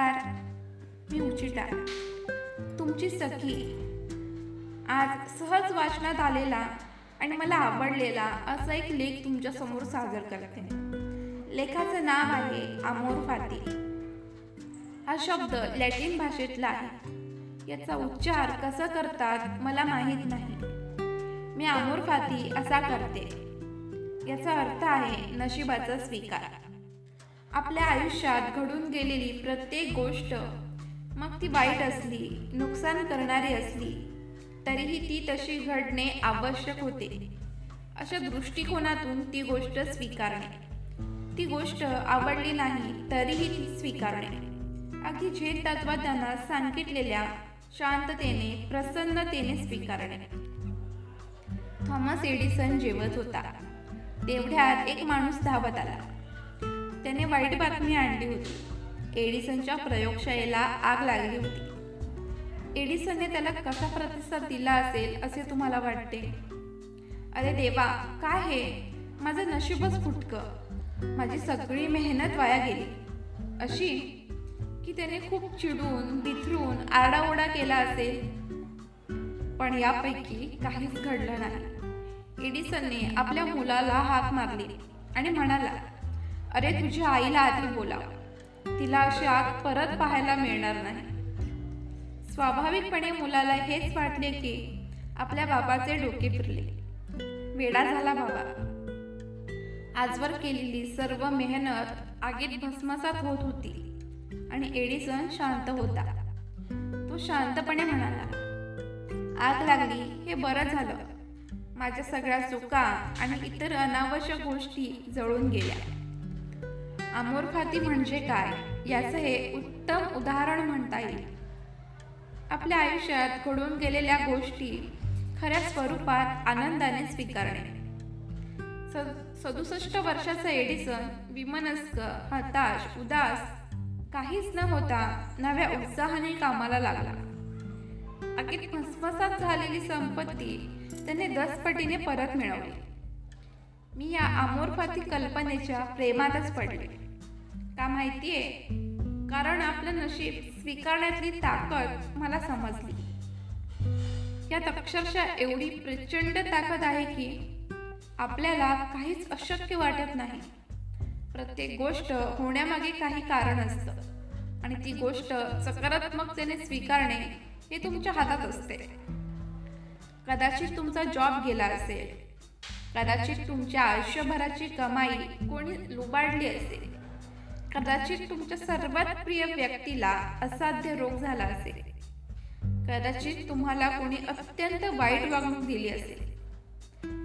नमस्कार मी उचिटा तुमची सखी आज सहज वाचनात आलेला आणि मला आवडलेला असा एक लेख तुमच्यासमोर सादर करते. लेखाचं नाव आहे अमोर फाती. हा शब्द लॅटिन भाषेतला आहे. याचा उच्चार कसा करतात मला माहीत नाही. मी अमोर फाती असा करते. याचा अर्थ आहे नशिबाचा स्वीकार. आपल्या आयुष्यात घडून गेलेली प्रत्येक गोष्ट. मग ती वाईट असली नुकसान करणारी असली तरीही ती तशी घडणे आवश्यक होते. अशा दृष्टिकोनातून ती गोष्ट स्वीकारणे. ती गोष्ट आवडली नाही तरीही ती स्वीकारणे. अगदी जे तत्वज्ञानात सांगितलेल्या शांततेने प्रसन्नतेने स्वीकारणे. थॉमस एडिसन जेवत होता. तेवढ्यात एक माणूस धावत आला. वाईट बातमी आणली होती. एडिसनच्या प्रयोगशाळेला आग लागली होती. एडिसनने त्याला कसा प्रतिसाद दिला असेल असे तुम्हाला वाटते? अरे देवा काय हे? माझं नशीबच फुटकं. माझी सगळी मेहनत वाया गेली. अशी की त्याने खूप चिडून बिथरून आरडाओरडा केला असेल. पण यापैकी काहीच घडलं नाही. एडिसनने आपल्या मुलाला हाक मारली आणि म्हणाला अरे तुझ्या आईला आधी बोला. तिला अशी आग परत पाहायला मिळणार नाही. स्वाभाविकपणे मुलाला हेच वाटले की आपल्या बाबाचे डोके फिरले. वेडा झाला बाबा. आजवर केलेली सर्व मेहनत आगीत भस्मसात होत होती आणि एडिसन शांत होता. तो शांतपणे म्हणाला आग लागली हे बरं झालं. माझ्या सगळ्या चुका आणि इतर अनावश्यक गोष्टी जळून गेल्या. अमोरखाती म्हणजे काय? याचं हे उत्तम उदाहरण म्हणता येईल. आपल्या आयुष्यात घडून गेलेल्या गोष्टी खऱ्या स्वरूपात आनंदाने स्वीकारणे. सदुसष्ट वर्षाचा एडिसन विमनस्क हताश उदास काहीच न होता नव्या उत्साहाने कामाला लागला. अगदी फसफसात झालेली संपत्ती त्याने दसपटीने परत मिळवली. मी या अमोरफाती कल्पनेच्या प्रेमातच पडले. का माहितीये? कारण आपलं नशीब स्वीकारण्यातली ताकद मला समजली. यात अक्षरशः एवढी प्रचंड ताकद आहे की आपल्याला काहीच अशक्य वाटत नाही. प्रत्येक गोष्ट होण्यामागे काही कारण असतं. आणि ती गोष्ट सकारात्मकतेने स्वीकारणे हे तुमच्या हातात असते. कदाचित तुमचा जॉब गेला असेल. कदाचित तुमच्या आयुष्यभराची कमाई कोणी लुबाडली असेल. कदाचित तुमच्या सर्वात प्रिय व्यक्तीला असाध्य रोग झाला असेल. कदाचित तुम्हाला कोणी अत्यंत वाईट वागणूक दिली असेल.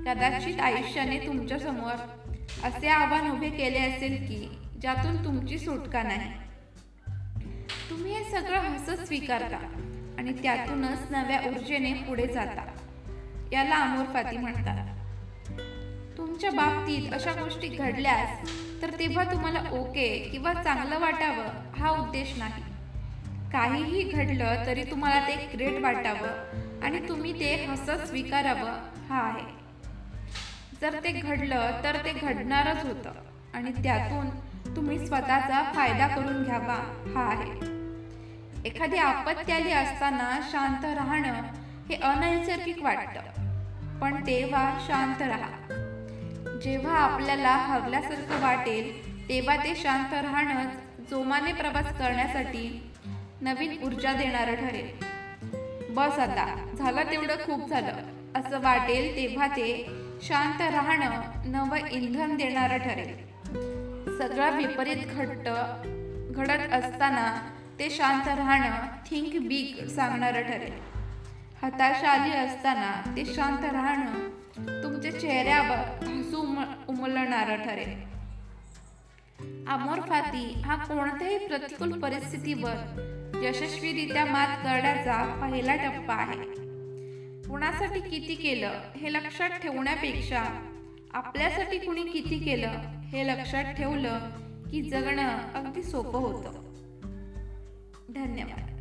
कदाचित आयुष्याने तुमच्यासमोर असे आव्हान उभे केले असेल की ज्यातून तुमची सुटका नाही. तुम्ही हे सगळं हसत स्वीकारता आणि त्यातूनच नव्या ऊर्जेने पुढे जाता. याला अमोर फाती म्हणतात. तुमच्या बाबतीत अशा गोष्टी घडल्यास तर तेव्हा तुम्हाला ओके किंवा चांगलं वाटावं हा उद्देश नाही. काहीही घडलं तरी तुम्हाला ते ग्रेट वाटावं आणि तुम्ही ते हसत स्वीकारावं हा आहे. जर ते घडलं तर ते घडणारच होतं आणि त्यातून तुम्ही स्वतःचा फायदा करून घ्यावा हा आहे. एखादी आपत्ती आली असताना शांत राहणं हे अनैसर्गिक वाटतं पण तेव्हा शांत राहा. जेव्हा आपल्याला हरल्यासारखं वाटेल तेव्हा ते शांत राहणं जोमाने प्रवास करण्यासाठी नवीन ऊर्जा देणारं ठरेल. बस आता झालं तेवढं खूप झालं. असं वाटेल तेव्हा ते शांत राहणं नवं इंधन देणारं ठरेल. सगळं विपरीत घट्ट घडत असताना ते शांत राहणं थिंक बिग सांगणारं ठरेल. हताशा आली असताना ते शांत राहणं तुमच्या चेहऱ्यावर हसू उमलणारं ठरेल. अमोरफाती हा कोणत्याही प्रतिकूल परिस्थितीवर यशस्वीरित्या मात करण्याचा पहिला टप्पा आहे. कुणासाठी किती केलं हे लक्षात ठेवण्यापेक्षा आपल्यासाठी कुणी किती केलं हे लक्षात ठेवलं की जगणं अगदी सोपं होतं. धन्यवाद.